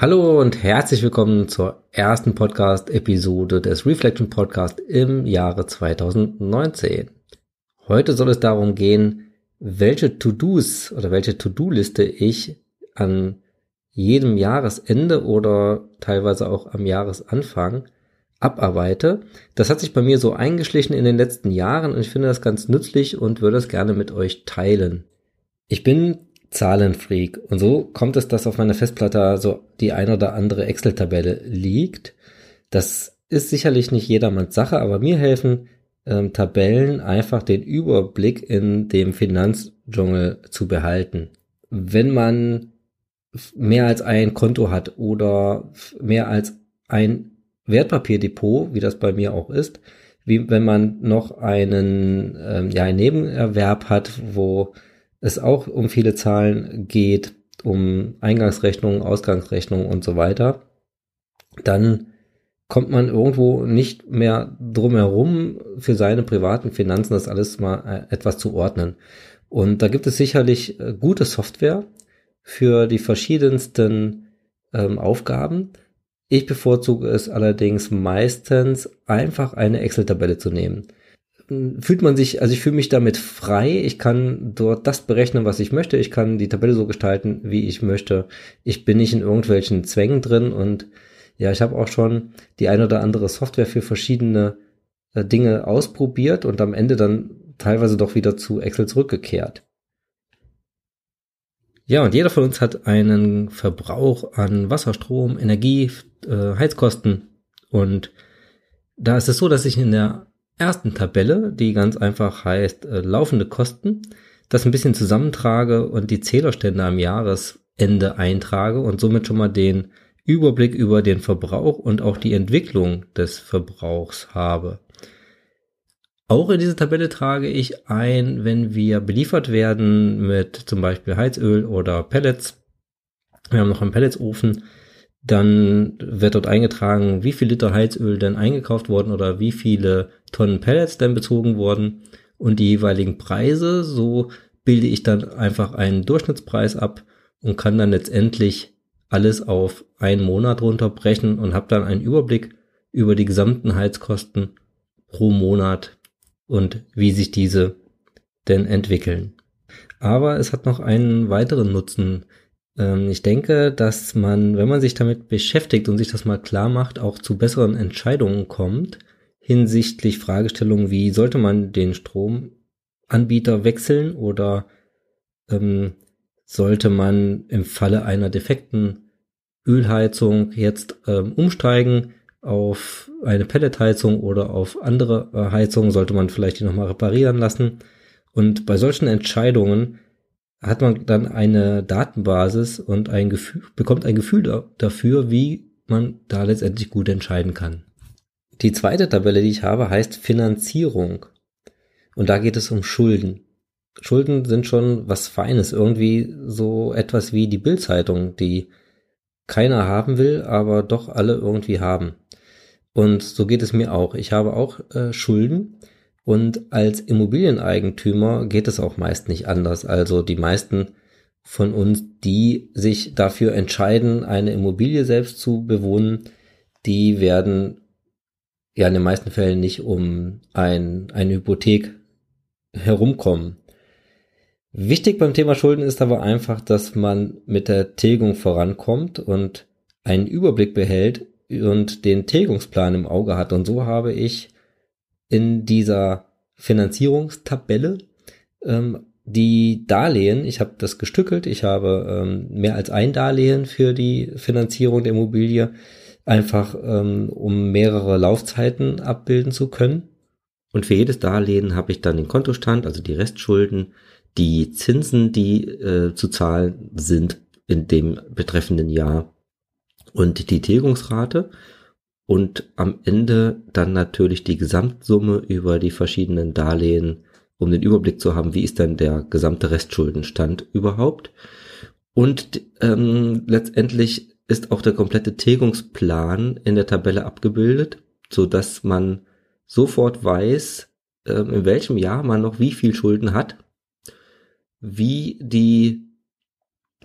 Hallo und herzlich willkommen zur ersten Podcast-Episode des Reflection Podcast im Jahre 2019. Heute soll es darum gehen, welche To-Dos oder welche To-Do-Liste ich an jedem Jahresende oder teilweise auch am Jahresanfang abarbeite. Das hat sich bei mir so eingeschlichen in den letzten Jahren und ich finde das ganz nützlich und würde es gerne mit euch teilen. Ich bin Zahlenfreak. Und so kommt es, dass auf meiner Festplatte so die ein oder andere Excel-Tabelle liegt. Das ist sicherlich nicht jedermanns Sache, aber mir helfen ähm, Tabellen einfach den Überblick in dem Finanzdschungel zu behalten. Wenn man mehr als ein Konto hat oder mehr als ein Wertpapierdepot, wie das bei mir auch ist, wie wenn man noch einen, ähm, ja, einen Nebenerwerb hat, wo es auch um viele Zahlen geht, um Eingangsrechnungen, Ausgangsrechnungen und so weiter, dann kommt man irgendwo nicht mehr drum herum, für seine privaten Finanzen das alles mal äh, etwas zu ordnen. Und da gibt es sicherlich äh, gute Software für die verschiedensten ähm, Aufgaben. Ich bevorzuge es allerdings meistens einfach eine Excel-Tabelle zu nehmen fühlt man sich, also ich fühle mich damit frei. Ich kann dort das berechnen, was ich möchte. Ich kann die Tabelle so gestalten, wie ich möchte. Ich bin nicht in irgendwelchen Zwängen drin und ja, ich habe auch schon die ein oder andere Software für verschiedene äh, Dinge ausprobiert und am Ende dann teilweise doch wieder zu Excel zurückgekehrt. Ja, und jeder von uns hat einen Verbrauch an Wasser, Strom, Energie, äh, Heizkosten und da ist es so, dass ich in der ersten Tabelle, die ganz einfach heißt äh, laufende Kosten, das ein bisschen zusammentrage und die Zählerstände am Jahresende eintrage und somit schon mal den Überblick über den Verbrauch und auch die Entwicklung des Verbrauchs habe. Auch in diese Tabelle trage ich ein, wenn wir beliefert werden mit zum Beispiel Heizöl oder Pellets. Wir haben noch einen Pelletsofen dann wird dort eingetragen, wie viel Liter Heizöl denn eingekauft worden oder wie viele Tonnen Pellets denn bezogen wurden und die jeweiligen Preise. So bilde ich dann einfach einen Durchschnittspreis ab und kann dann letztendlich alles auf einen Monat runterbrechen und habe dann einen Überblick über die gesamten Heizkosten pro Monat und wie sich diese denn entwickeln. Aber es hat noch einen weiteren Nutzen, ich denke, dass man, wenn man sich damit beschäftigt und sich das mal klar macht, auch zu besseren Entscheidungen kommt hinsichtlich Fragestellungen wie sollte man den Stromanbieter wechseln oder ähm, sollte man im Falle einer defekten Ölheizung jetzt ähm, umsteigen auf eine Pelletheizung oder auf andere äh, Heizungen, sollte man vielleicht die nochmal reparieren lassen. Und bei solchen Entscheidungen hat man dann eine Datenbasis und ein Gefühl, bekommt ein Gefühl da, dafür, wie man da letztendlich gut entscheiden kann. Die zweite Tabelle, die ich habe, heißt Finanzierung. Und da geht es um Schulden. Schulden sind schon was Feines, irgendwie so etwas wie die Bildzeitung, die keiner haben will, aber doch alle irgendwie haben. Und so geht es mir auch. Ich habe auch äh, Schulden und als Immobilieneigentümer geht es auch meist nicht anders. Also die meisten von uns, die sich dafür entscheiden, eine Immobilie selbst zu bewohnen, die werden ja in den meisten Fällen nicht um ein, eine Hypothek herumkommen. Wichtig beim Thema Schulden ist aber einfach, dass man mit der Tilgung vorankommt und einen Überblick behält und den Tilgungsplan im Auge hat. Und so habe ich in dieser Finanzierungstabelle ähm, die Darlehen, ich habe das gestückelt, ich habe ähm, mehr als ein Darlehen für die Finanzierung der Immobilie, einfach ähm, um mehrere Laufzeiten abbilden zu können. Und für jedes Darlehen habe ich dann den Kontostand, also die Restschulden, die Zinsen, die äh, zu zahlen sind in dem betreffenden Jahr und die Tilgungsrate und am Ende dann natürlich die Gesamtsumme über die verschiedenen Darlehen, um den Überblick zu haben, wie ist denn der gesamte Restschuldenstand überhaupt. Und ähm, letztendlich ist auch der komplette Tilgungsplan in der Tabelle abgebildet, so dass man sofort weiß, ähm, in welchem Jahr man noch wie viel Schulden hat, wie die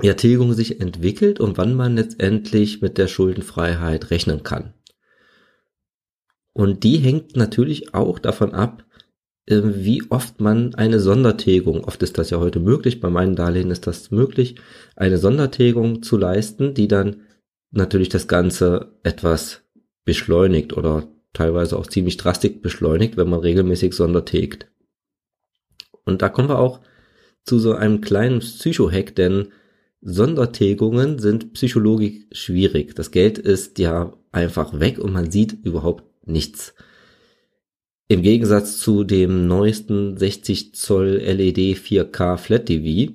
ja, Tilgung sich entwickelt und wann man letztendlich mit der Schuldenfreiheit rechnen kann. Und die hängt natürlich auch davon ab, äh, wie oft man eine Sondertilgung, oft ist das ja heute möglich, bei meinen Darlehen ist das möglich, eine Sondertilgung zu leisten, die dann natürlich das Ganze etwas beschleunigt oder teilweise auch ziemlich drastisch beschleunigt, wenn man regelmäßig Sondertilgt. Und da kommen wir auch zu so einem kleinen Psycho-Hack, denn Sondertilgungen sind psychologisch schwierig. Das Geld ist ja einfach weg und man sieht überhaupt nichts. Im Gegensatz zu dem neuesten 60 Zoll LED 4K Flat TV.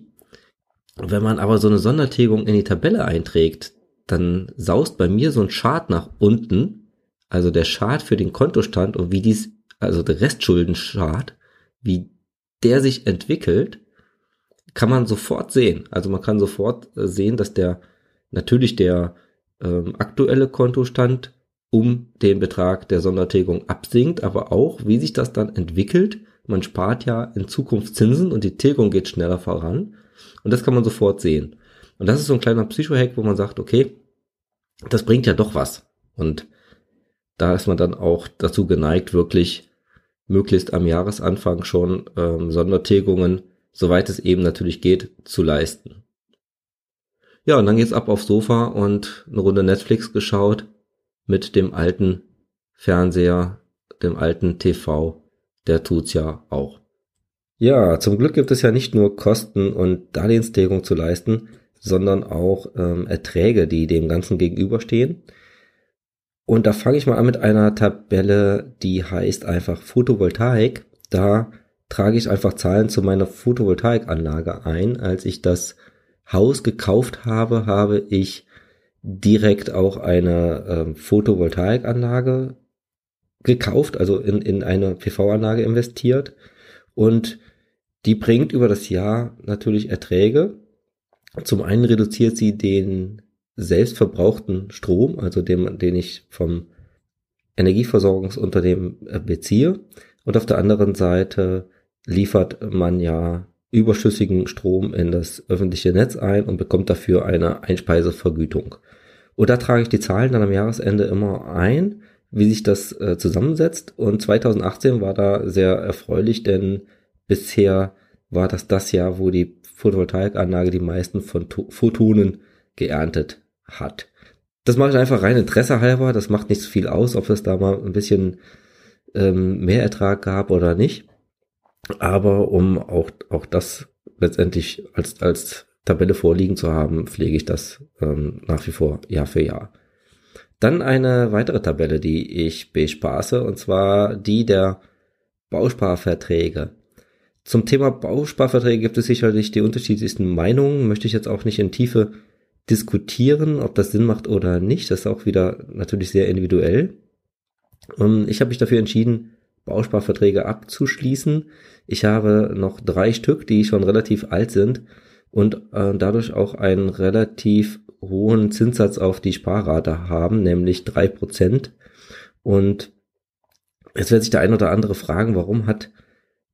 Wenn man aber so eine Sondertilgung in die Tabelle einträgt, dann saust bei mir so ein Chart nach unten, also der Chart für den Kontostand und wie dies, also der Restschuldenchart, wie der sich entwickelt, kann man sofort sehen. Also man kann sofort sehen, dass der natürlich der ähm, aktuelle Kontostand um den Betrag der Sondertilgung absinkt, aber auch, wie sich das dann entwickelt. Man spart ja in Zukunft Zinsen und die Tilgung geht schneller voran. Und das kann man sofort sehen. Und das ist so ein kleiner Psycho-Hack, wo man sagt, okay, das bringt ja doch was. Und da ist man dann auch dazu geneigt, wirklich möglichst am Jahresanfang schon ähm, Sondertilgungen, soweit es eben natürlich geht, zu leisten. Ja, und dann geht's ab aufs Sofa und eine Runde Netflix geschaut mit dem alten Fernseher, dem alten TV, der tut's ja auch. Ja, zum Glück gibt es ja nicht nur Kosten und Darlehenstilgung zu leisten, sondern auch ähm, Erträge, die dem Ganzen gegenüberstehen. Und da fange ich mal an mit einer Tabelle, die heißt einfach Photovoltaik. Da trage ich einfach Zahlen zu meiner Photovoltaikanlage ein. Als ich das Haus gekauft habe, habe ich direkt auch eine ähm, Photovoltaikanlage gekauft, also in, in eine PV-Anlage investiert und die bringt über das Jahr natürlich Erträge. Zum einen reduziert sie den selbstverbrauchten Strom, also dem, den ich vom Energieversorgungsunternehmen äh, beziehe. Und auf der anderen Seite liefert man ja überschüssigen Strom in das öffentliche Netz ein und bekommt dafür eine Einspeisevergütung. Und da trage ich die Zahlen dann am Jahresende immer ein, wie sich das äh, zusammensetzt. Und 2018 war da sehr erfreulich, denn bisher war das das Jahr, wo die Photovoltaikanlage die meisten von Photonen geerntet hat. Das mache ich einfach rein Interesse halber. Das macht nicht so viel aus, ob es da mal ein bisschen ähm, mehr Ertrag gab oder nicht. Aber um auch, auch das letztendlich als, als Tabelle vorliegen zu haben, pflege ich das ähm, nach wie vor Jahr für Jahr. Dann eine weitere Tabelle, die ich bespaße, und zwar die der Bausparverträge. Zum Thema Bausparverträge gibt es sicherlich die unterschiedlichsten Meinungen, möchte ich jetzt auch nicht in Tiefe diskutieren, ob das Sinn macht oder nicht. Das ist auch wieder natürlich sehr individuell. Und ich habe mich dafür entschieden, Bausparverträge abzuschließen. Ich habe noch drei Stück, die schon relativ alt sind und äh, dadurch auch einen relativ hohen Zinssatz auf die Sparrate haben, nämlich drei Prozent. Und jetzt wird sich der ein oder andere fragen, warum hat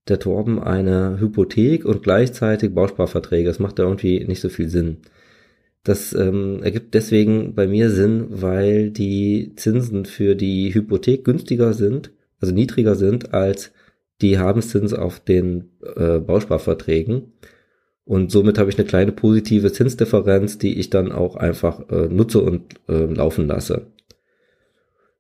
der Torben eine Hypothek und gleichzeitig Bausparverträge? Das macht ja irgendwie nicht so viel Sinn. Das ähm, ergibt deswegen bei mir Sinn, weil die Zinsen für die Hypothek günstiger sind, also niedriger sind als die Habenszins auf den äh, Bausparverträgen. Und somit habe ich eine kleine positive Zinsdifferenz, die ich dann auch einfach äh, nutze und äh, laufen lasse.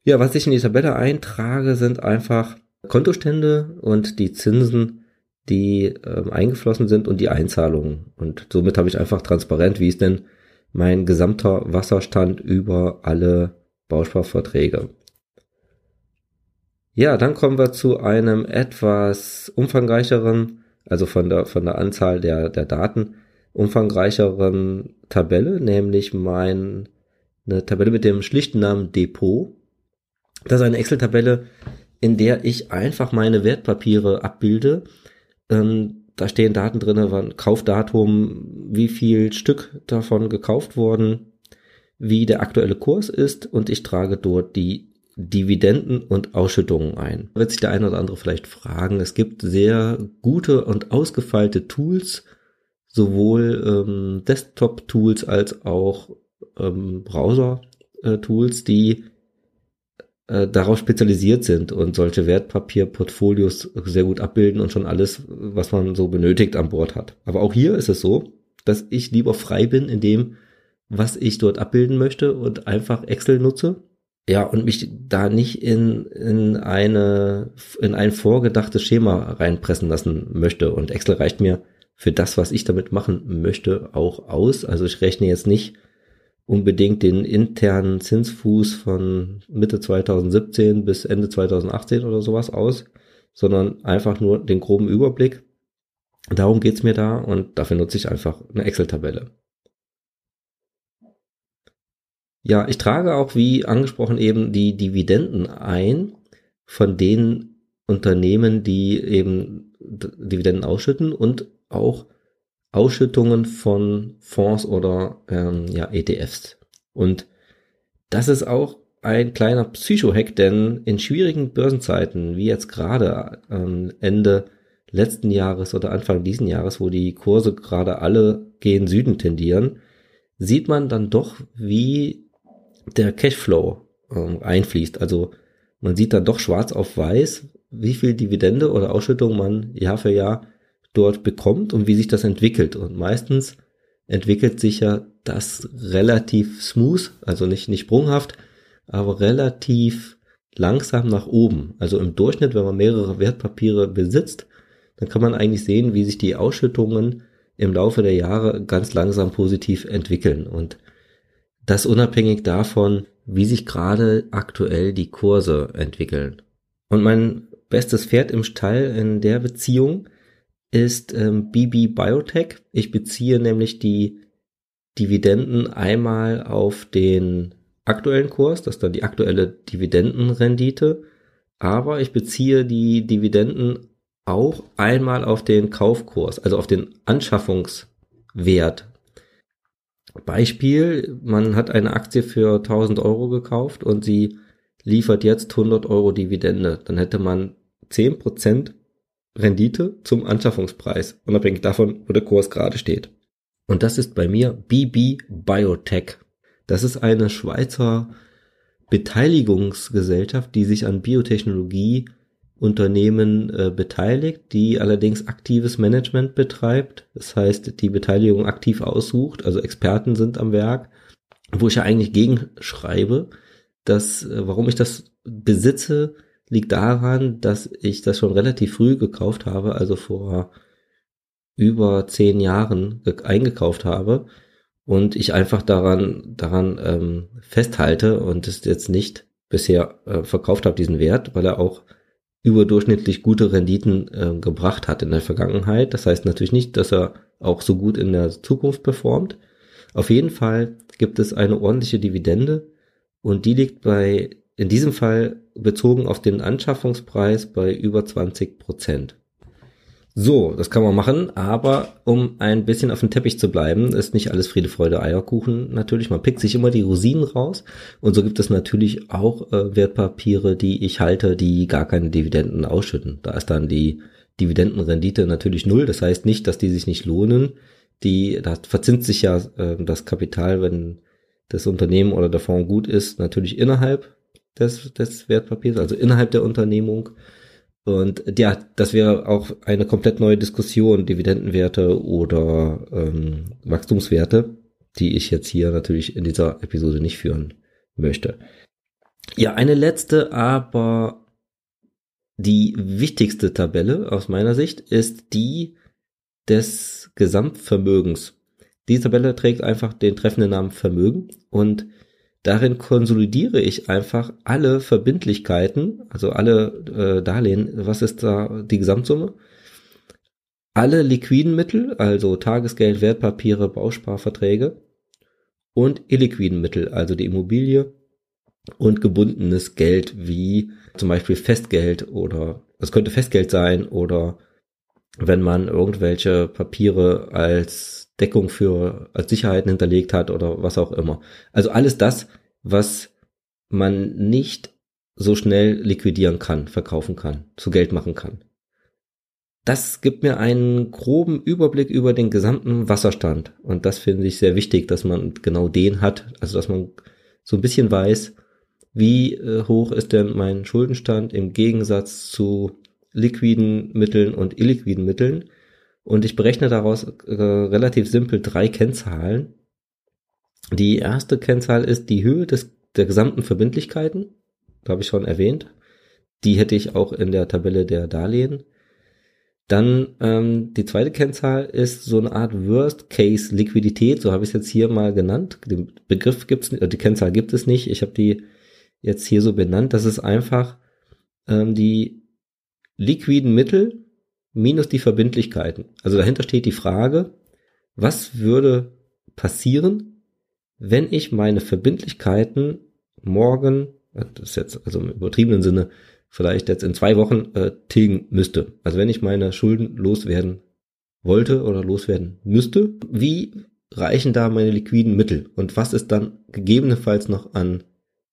Ja, was ich in die Tabelle eintrage, sind einfach Kontostände und die Zinsen, die äh, eingeflossen sind und die Einzahlungen. Und somit habe ich einfach transparent, wie ist denn mein gesamter Wasserstand über alle Bausparverträge. Ja, dann kommen wir zu einem etwas umfangreicheren also von der, von der Anzahl der, der Daten umfangreicheren Tabelle, nämlich mein, eine Tabelle mit dem schlichten Namen Depot. Das ist eine Excel-Tabelle, in der ich einfach meine Wertpapiere abbilde. Ähm, da stehen Daten drin, wann Kaufdatum, wie viel Stück davon gekauft wurden, wie der aktuelle Kurs ist und ich trage dort die Dividenden und Ausschüttungen ein. Da wird sich der eine oder andere vielleicht fragen, es gibt sehr gute und ausgefeilte Tools, sowohl ähm, Desktop-Tools als auch ähm, Browser-Tools, die äh, darauf spezialisiert sind und solche Wertpapierportfolios sehr gut abbilden und schon alles, was man so benötigt an Bord hat. Aber auch hier ist es so, dass ich lieber frei bin in dem, was ich dort abbilden möchte und einfach Excel nutze. Ja, und mich da nicht in, in eine, in ein vorgedachtes Schema reinpressen lassen möchte. Und Excel reicht mir für das, was ich damit machen möchte, auch aus. Also ich rechne jetzt nicht unbedingt den internen Zinsfuß von Mitte 2017 bis Ende 2018 oder sowas aus, sondern einfach nur den groben Überblick. Darum geht's mir da und dafür nutze ich einfach eine Excel-Tabelle. Ja, ich trage auch, wie angesprochen, eben die Dividenden ein von den Unternehmen, die eben Dividenden ausschütten und auch Ausschüttungen von Fonds oder ähm, ja, ETFs. Und das ist auch ein kleiner Psycho-Hack, denn in schwierigen Börsenzeiten, wie jetzt gerade ähm, Ende letzten Jahres oder Anfang diesen Jahres, wo die Kurse gerade alle gegen Süden tendieren, sieht man dann doch, wie der Cashflow ähm, einfließt. Also man sieht dann doch schwarz auf weiß, wie viel Dividende oder Ausschüttung man Jahr für Jahr dort bekommt und wie sich das entwickelt. Und meistens entwickelt sich ja das relativ smooth, also nicht, nicht sprunghaft, aber relativ langsam nach oben. Also im Durchschnitt, wenn man mehrere Wertpapiere besitzt, dann kann man eigentlich sehen, wie sich die Ausschüttungen im Laufe der Jahre ganz langsam positiv entwickeln. Und das unabhängig davon, wie sich gerade aktuell die Kurse entwickeln. Und mein bestes Pferd im Stall in der Beziehung ist ähm, BB Biotech. Ich beziehe nämlich die Dividenden einmal auf den aktuellen Kurs, das ist dann die aktuelle Dividendenrendite, aber ich beziehe die Dividenden auch einmal auf den Kaufkurs, also auf den Anschaffungswert. Beispiel, man hat eine Aktie für 1000 Euro gekauft und sie liefert jetzt 100 Euro Dividende. Dann hätte man 10% Rendite zum Anschaffungspreis, unabhängig davon, wo der Kurs gerade steht. Und das ist bei mir BB Biotech. Das ist eine Schweizer Beteiligungsgesellschaft, die sich an Biotechnologie Unternehmen äh, beteiligt, die allerdings aktives Management betreibt. Das heißt, die Beteiligung aktiv aussucht, also Experten sind am Werk, wo ich ja eigentlich gegenschreibe, dass, äh, warum ich das besitze, liegt daran, dass ich das schon relativ früh gekauft habe, also vor über zehn Jahren eingekauft habe und ich einfach daran daran ähm, festhalte und es jetzt nicht bisher äh, verkauft habe diesen Wert, weil er auch überdurchschnittlich gute Renditen äh, gebracht hat in der Vergangenheit. Das heißt natürlich nicht, dass er auch so gut in der Zukunft performt. Auf jeden Fall gibt es eine ordentliche Dividende und die liegt bei in diesem Fall bezogen auf den Anschaffungspreis bei über 20 Prozent. So, das kann man machen, aber um ein bisschen auf dem Teppich zu bleiben, ist nicht alles Friede, Freude, Eierkuchen natürlich. Man pickt sich immer die Rosinen raus und so gibt es natürlich auch äh, Wertpapiere, die ich halte, die gar keine Dividenden ausschütten. Da ist dann die Dividendenrendite natürlich null. Das heißt nicht, dass die sich nicht lohnen. Die, da verzinst sich ja äh, das Kapital, wenn das Unternehmen oder der Fonds gut ist, natürlich innerhalb des, des Wertpapiers, also innerhalb der Unternehmung. Und ja, das wäre auch eine komplett neue Diskussion, Dividendenwerte oder ähm, Wachstumswerte, die ich jetzt hier natürlich in dieser Episode nicht führen möchte. Ja, eine letzte, aber die wichtigste Tabelle aus meiner Sicht ist die des Gesamtvermögens. Die Tabelle trägt einfach den treffenden Namen Vermögen und Darin konsolidiere ich einfach alle Verbindlichkeiten, also alle äh, Darlehen. Was ist da die Gesamtsumme? Alle liquiden Mittel, also Tagesgeld, Wertpapiere, Bausparverträge und illiquiden Mittel, also die Immobilie und gebundenes Geld wie zum Beispiel Festgeld oder es könnte Festgeld sein oder wenn man irgendwelche Papiere als Deckung für als Sicherheiten hinterlegt hat oder was auch immer. Also alles das, was man nicht so schnell liquidieren kann, verkaufen kann, zu Geld machen kann. Das gibt mir einen groben Überblick über den gesamten Wasserstand. Und das finde ich sehr wichtig, dass man genau den hat. Also, dass man so ein bisschen weiß, wie äh, hoch ist denn mein Schuldenstand im Gegensatz zu liquiden Mitteln und illiquiden Mitteln. Und ich berechne daraus äh, relativ simpel drei Kennzahlen. Die erste Kennzahl ist die Höhe des, der gesamten Verbindlichkeiten. Da habe ich schon erwähnt. Die hätte ich auch in der Tabelle der Darlehen. Dann ähm, die zweite Kennzahl ist so eine Art Worst-Case-Liquidität, so habe ich es jetzt hier mal genannt. Den Begriff gibt's, äh, die Kennzahl gibt es nicht. Ich habe die jetzt hier so benannt. Das ist einfach ähm, die liquiden Mittel minus die Verbindlichkeiten. Also dahinter steht die Frage, was würde passieren, wenn ich meine Verbindlichkeiten morgen, das ist jetzt also im übertriebenen Sinne, vielleicht jetzt in zwei Wochen äh, tilgen müsste. Also wenn ich meine Schulden loswerden wollte oder loswerden müsste, wie reichen da meine liquiden Mittel? Und was ist dann gegebenenfalls noch an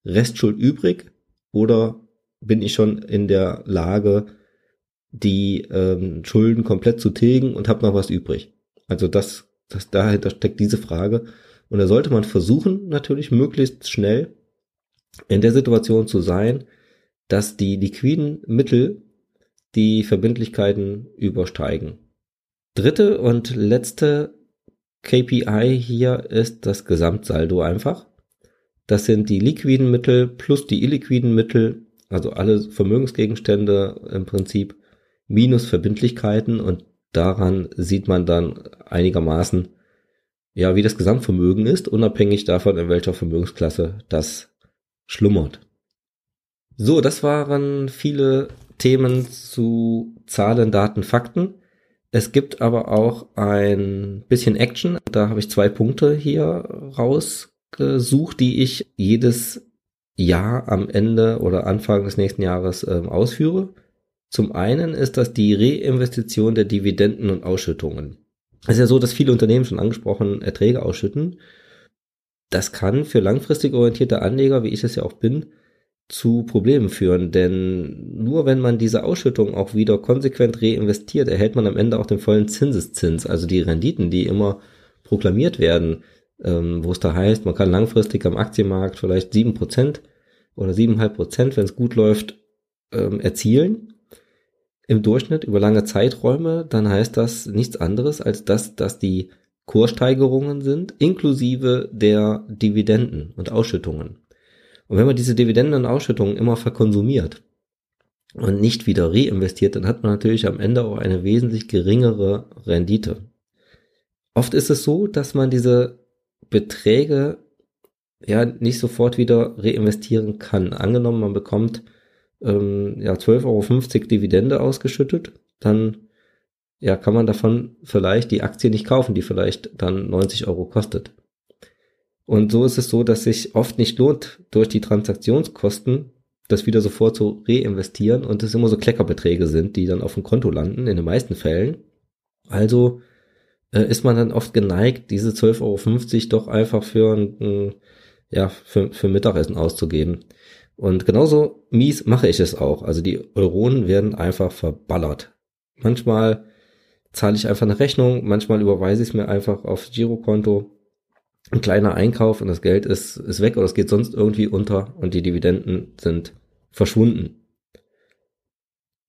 Restschuld übrig? Oder bin ich schon in der Lage, die ähm, Schulden komplett zu tilgen und habe noch was übrig? Also das, das dahinter steckt diese Frage. Und da sollte man versuchen, natürlich möglichst schnell in der Situation zu sein, dass die liquiden Mittel die Verbindlichkeiten übersteigen. Dritte und letzte KPI hier ist das Gesamtsaldo einfach. Das sind die liquiden Mittel plus die illiquiden Mittel, also alle Vermögensgegenstände im Prinzip minus Verbindlichkeiten und daran sieht man dann einigermaßen, ja, wie das Gesamtvermögen ist, unabhängig davon, in welcher Vermögensklasse das schlummert. So, das waren viele Themen zu Zahlen, Daten, Fakten. Es gibt aber auch ein bisschen Action. Da habe ich zwei Punkte hier rausgesucht, die ich jedes Jahr am Ende oder Anfang des nächsten Jahres äh, ausführe. Zum einen ist das die Reinvestition der Dividenden und Ausschüttungen. Es ist ja so, dass viele Unternehmen schon angesprochen Erträge ausschütten. Das kann für langfristig orientierte Anleger, wie ich es ja auch bin, zu Problemen führen, denn nur wenn man diese Ausschüttung auch wieder konsequent reinvestiert, erhält man am Ende auch den vollen Zinseszins, also die Renditen, die immer proklamiert werden, ähm, wo es da heißt, man kann langfristig am Aktienmarkt vielleicht sieben Prozent oder siebeneinhalb Prozent, wenn es gut läuft, ähm, erzielen im Durchschnitt über lange Zeiträume, dann heißt das nichts anderes als das, dass die Kurssteigerungen sind, inklusive der Dividenden und Ausschüttungen. Und wenn man diese Dividenden und Ausschüttungen immer verkonsumiert und nicht wieder reinvestiert, dann hat man natürlich am Ende auch eine wesentlich geringere Rendite. Oft ist es so, dass man diese Beträge ja nicht sofort wieder reinvestieren kann. Angenommen, man bekommt ähm, ja 12,50 Euro Dividende ausgeschüttet, dann ja kann man davon vielleicht die Aktie nicht kaufen, die vielleicht dann 90 Euro kostet. Und so ist es so, dass sich oft nicht lohnt, durch die Transaktionskosten das wieder sofort zu reinvestieren und es immer so Kleckerbeträge sind, die dann auf dem Konto landen, in den meisten Fällen. Also äh, ist man dann oft geneigt, diese 12,50 Euro doch einfach für ein, ja, für, für Mittagessen auszugeben. Und genauso mies mache ich es auch. Also die Euronen werden einfach verballert. Manchmal zahle ich einfach eine Rechnung, manchmal überweise ich es mir einfach aufs Girokonto ein kleiner Einkauf und das Geld ist, ist weg oder es geht sonst irgendwie unter und die Dividenden sind verschwunden.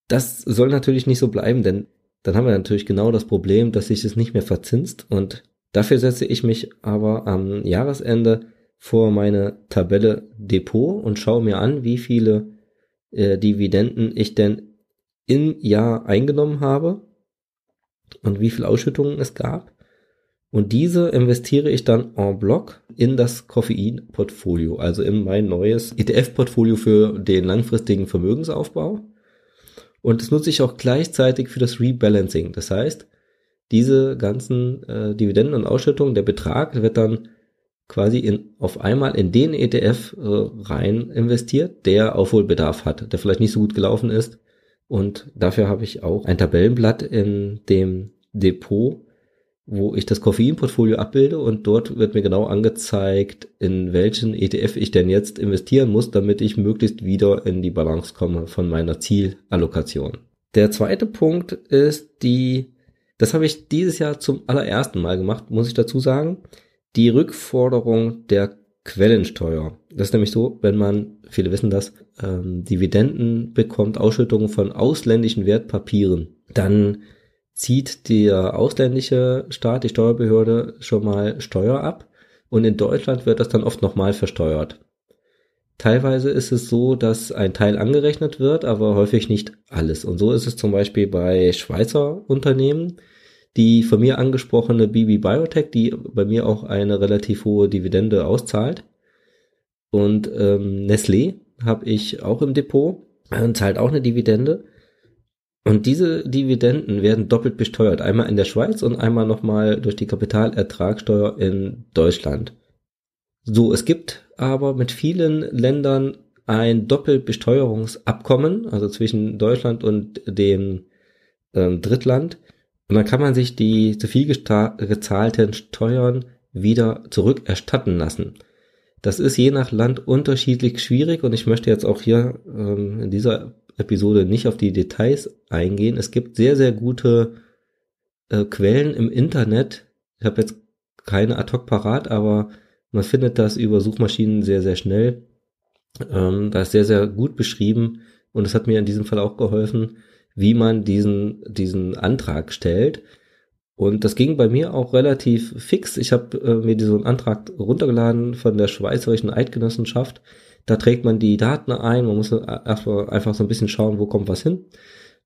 Das soll natürlich nicht so bleiben, denn dann haben wir natürlich genau das Problem, dass sich es nicht mehr verzinst und dafür setze ich mich aber am Jahresende vor meine Tabelle Depot und schaue mir an, wie viele äh, Dividenden ich denn im Jahr eingenommen habe und wie viele Ausschüttungen es gab und diese investiere ich dann en bloc in das Koffein-Portfolio, also in mein neues ETF-Portfolio für den langfristigen Vermögensaufbau. Und das nutze ich auch gleichzeitig für das Rebalancing. Das heißt, diese ganzen äh, Dividenden und Ausschüttungen, der Betrag wird dann quasi in, auf einmal in den ETF äh, rein investiert, der Aufholbedarf hat, der vielleicht nicht so gut gelaufen ist. Und dafür habe ich auch ein Tabellenblatt in dem Depot, wo ich das Koffeinportfolio abbilde und dort wird mir genau angezeigt, in welchen ETF ich denn jetzt investieren muss, damit ich möglichst wieder in die Balance komme von meiner Zielallokation. Der zweite Punkt ist die, das habe ich dieses Jahr zum allerersten Mal gemacht, muss ich dazu sagen, die Rückforderung der Quellensteuer. Das ist nämlich so, wenn man, viele wissen das, ähm, Dividenden bekommt, Ausschüttungen von ausländischen Wertpapieren, dann zieht der ausländische Staat, die Steuerbehörde, schon mal Steuer ab und in Deutschland wird das dann oft nochmal versteuert. Teilweise ist es so, dass ein Teil angerechnet wird, aber häufig nicht alles. Und so ist es zum Beispiel bei Schweizer Unternehmen. Die von mir angesprochene BB Biotech, die bei mir auch eine relativ hohe Dividende auszahlt. Und ähm, Nestlé habe ich auch im Depot, äh, zahlt auch eine Dividende. Und diese Dividenden werden doppelt besteuert. Einmal in der Schweiz und einmal nochmal durch die Kapitalertragssteuer in Deutschland. So, es gibt aber mit vielen Ländern ein Doppelbesteuerungsabkommen, also zwischen Deutschland und dem ähm, Drittland. Und dann kann man sich die zu viel gezahlten Steuern wieder zurückerstatten lassen. Das ist je nach Land unterschiedlich schwierig und ich möchte jetzt auch hier ähm, in dieser Episode nicht auf die Details eingehen. Es gibt sehr, sehr gute äh, Quellen im Internet. Ich habe jetzt keine ad hoc parat, aber man findet das über Suchmaschinen sehr, sehr schnell. Ähm, da ist sehr, sehr gut beschrieben und es hat mir in diesem Fall auch geholfen, wie man diesen, diesen Antrag stellt. Und das ging bei mir auch relativ fix. Ich habe äh, mir diesen Antrag runtergeladen von der Schweizerischen Eidgenossenschaft. Da trägt man die Daten ein. Man muss einfach so ein bisschen schauen, wo kommt was hin.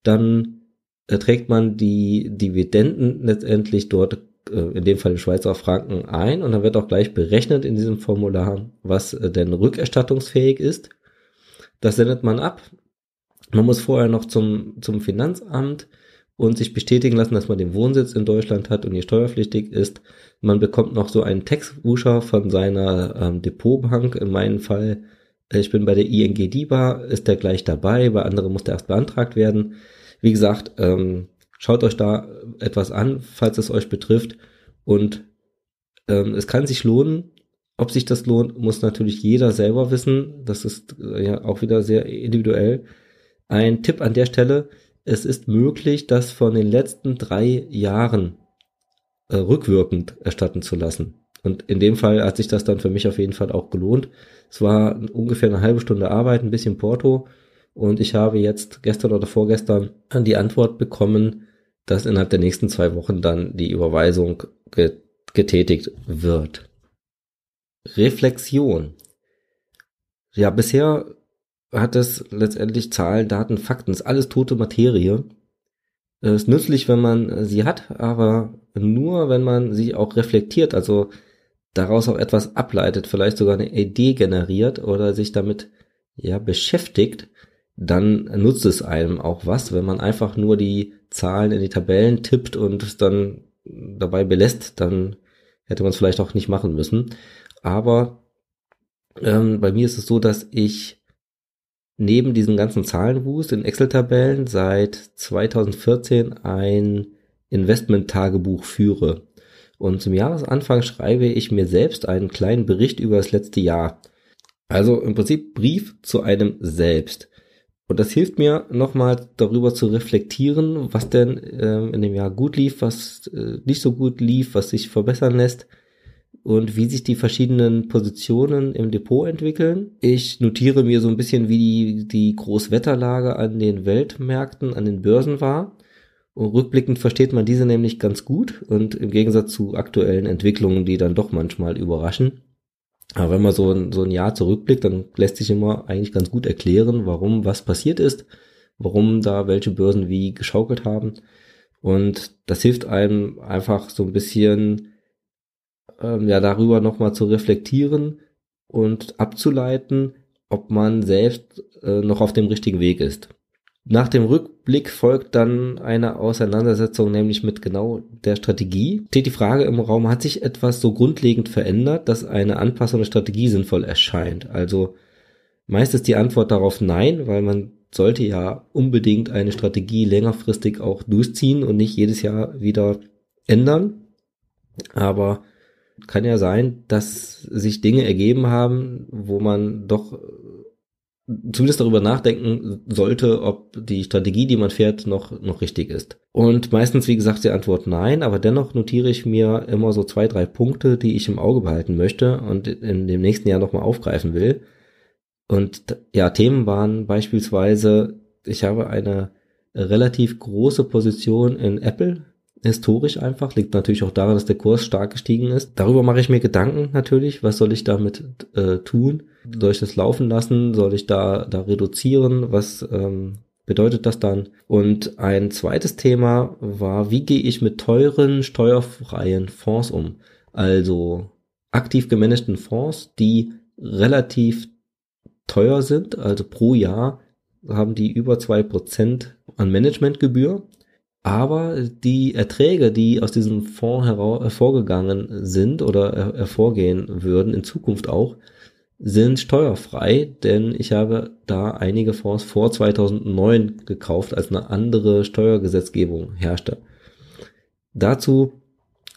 Dann äh, trägt man die Dividenden letztendlich dort äh, in dem Fall die Schweizer Franken ein und dann wird auch gleich berechnet in diesem Formular, was äh, denn rückerstattungsfähig ist. Das sendet man ab. Man muss vorher noch zum, zum Finanzamt und sich bestätigen lassen, dass man den Wohnsitz in Deutschland hat und hier steuerpflichtig ist. Man bekommt noch so einen Textwuscher von seiner ähm, Depotbank. In meinem Fall, äh, ich bin bei der ING DIBA, ist der gleich dabei, bei anderen muss der erst beantragt werden. Wie gesagt, ähm, Schaut euch da etwas an, falls es euch betrifft. Und ähm, es kann sich lohnen. Ob sich das lohnt, muss natürlich jeder selber wissen. Das ist äh, ja auch wieder sehr individuell. Ein Tipp an der Stelle. Es ist möglich, das von den letzten drei Jahren äh, rückwirkend erstatten zu lassen. Und in dem Fall hat sich das dann für mich auf jeden Fall auch gelohnt. Es war ungefähr eine halbe Stunde Arbeit, ein bisschen Porto. Und ich habe jetzt gestern oder vorgestern die Antwort bekommen, dass innerhalb der nächsten zwei Wochen dann die Überweisung getätigt wird. Reflexion. Ja, bisher hat es letztendlich Zahlen, Daten, Fakten, ist alles tote Materie. Es ist nützlich, wenn man sie hat, aber nur, wenn man sie auch reflektiert, also daraus auch etwas ableitet, vielleicht sogar eine Idee generiert oder sich damit ja beschäftigt, dann nutzt es einem auch was, wenn man einfach nur die Zahlen in die Tabellen tippt und es dann dabei belässt, dann hätte man es vielleicht auch nicht machen müssen. Aber ähm, bei mir ist es so, dass ich neben diesen ganzen Zahlenwust in Excel-Tabellen seit 2014 ein Investment-Tagebuch führe. Und zum Jahresanfang schreibe ich mir selbst einen kleinen Bericht über das letzte Jahr. Also im Prinzip Brief zu einem selbst. Und das hilft mir nochmal darüber zu reflektieren, was denn ähm, in dem Jahr gut lief, was äh, nicht so gut lief, was sich verbessern lässt und wie sich die verschiedenen Positionen im Depot entwickeln. Ich notiere mir so ein bisschen, wie die, die Großwetterlage an den Weltmärkten, an den Börsen war. Und rückblickend versteht man diese nämlich ganz gut und im Gegensatz zu aktuellen Entwicklungen, die dann doch manchmal überraschen. Aber wenn man so ein, so ein Jahr zurückblickt, dann lässt sich immer eigentlich ganz gut erklären, warum was passiert ist, warum da welche Börsen wie geschaukelt haben. Und das hilft einem einfach so ein bisschen ähm, ja darüber nochmal zu reflektieren und abzuleiten, ob man selbst äh, noch auf dem richtigen Weg ist. Nach dem Rückblick folgt dann eine Auseinandersetzung, nämlich mit genau der Strategie. Steht die Frage im Raum, hat sich etwas so grundlegend verändert, dass eine Anpassung der Strategie sinnvoll erscheint? Also meist ist die Antwort darauf nein, weil man sollte ja unbedingt eine Strategie längerfristig auch durchziehen und nicht jedes Jahr wieder ändern. Aber kann ja sein, dass sich Dinge ergeben haben, wo man doch zumindest darüber nachdenken sollte, ob die Strategie, die man fährt, noch, noch richtig ist. Und meistens, wie gesagt, die Antwort nein, aber dennoch notiere ich mir immer so zwei, drei Punkte, die ich im Auge behalten möchte und in dem nächsten Jahr nochmal aufgreifen will. Und ja, Themen waren beispielsweise, ich habe eine relativ große Position in Apple, historisch einfach, liegt natürlich auch daran, dass der Kurs stark gestiegen ist. Darüber mache ich mir Gedanken natürlich, was soll ich damit äh, tun? Soll ich das laufen lassen? Soll ich da, da reduzieren? Was ähm, bedeutet das dann? Und ein zweites Thema war, wie gehe ich mit teuren, steuerfreien Fonds um? Also aktiv gemanagten Fonds, die relativ teuer sind, also pro Jahr haben die über zwei Prozent an Managementgebühr aber die Erträge, die aus diesem Fonds hervorgegangen sind oder hervorgehen würden, in Zukunft auch, sind steuerfrei, denn ich habe da einige Fonds vor 2009 gekauft, als eine andere Steuergesetzgebung herrschte. Dazu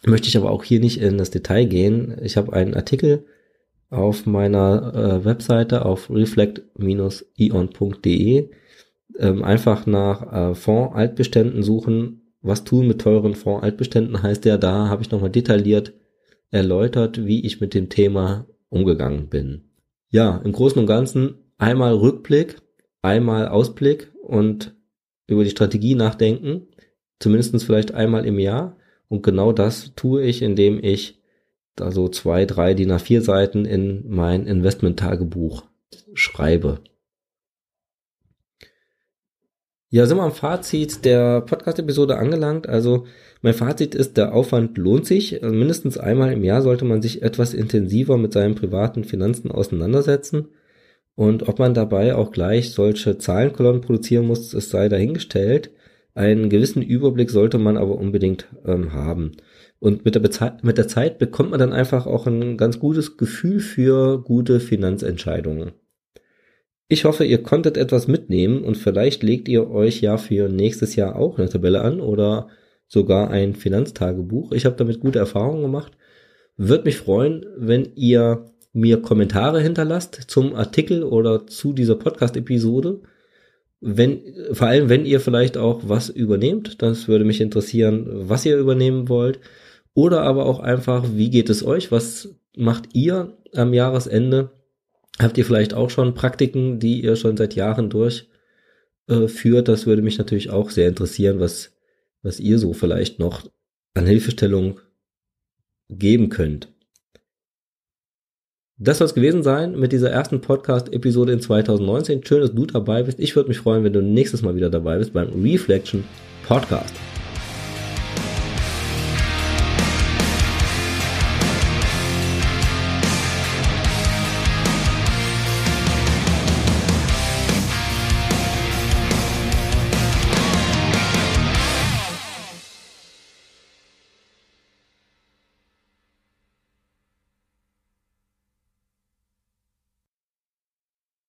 möchte ich aber auch hier nicht in das Detail gehen. Ich habe einen Artikel auf meiner äh, Webseite auf reflect-ion.de ähm, einfach nach äh, Fonds-Altbeständen suchen. Was tun mit teuren Fonds-Altbeständen heißt ja, da habe ich nochmal detailliert erläutert, wie ich mit dem Thema umgegangen bin. Ja, im Großen und Ganzen einmal Rückblick, einmal Ausblick und über die Strategie nachdenken, zumindestens vielleicht einmal im Jahr. Und genau das tue ich, indem ich da so zwei, drei DIN A4 Seiten in mein Investment-Tagebuch schreibe. Ja, sind wir am Fazit der Podcast-Episode angelangt. Also mein Fazit ist, der Aufwand lohnt sich. Also mindestens einmal im Jahr sollte man sich etwas intensiver mit seinen privaten Finanzen auseinandersetzen. Und ob man dabei auch gleich solche Zahlenkolonnen produzieren muss, es sei dahingestellt. Einen gewissen Überblick sollte man aber unbedingt ähm, haben. Und mit der, mit der Zeit bekommt man dann einfach auch ein ganz gutes Gefühl für gute Finanzentscheidungen. Ich hoffe, ihr konntet etwas mitnehmen und vielleicht legt ihr euch ja für nächstes Jahr auch eine Tabelle an oder sogar ein Finanztagebuch. Ich habe damit gute Erfahrungen gemacht. Würde mich freuen, wenn ihr mir Kommentare hinterlasst zum Artikel oder zu dieser Podcast-Episode. Wenn, vor allem, wenn ihr vielleicht auch was übernehmt, das würde mich interessieren, was ihr übernehmen wollt. Oder aber auch einfach, wie geht es euch? Was macht ihr am Jahresende? Habt ihr vielleicht auch schon Praktiken, die ihr schon seit Jahren durchführt? Äh, das würde mich natürlich auch sehr interessieren, was, was ihr so vielleicht noch an Hilfestellung geben könnt. Das soll es gewesen sein mit dieser ersten Podcast-Episode in 2019. Schön, dass du dabei bist. Ich würde mich freuen, wenn du nächstes Mal wieder dabei bist beim Reflection Podcast.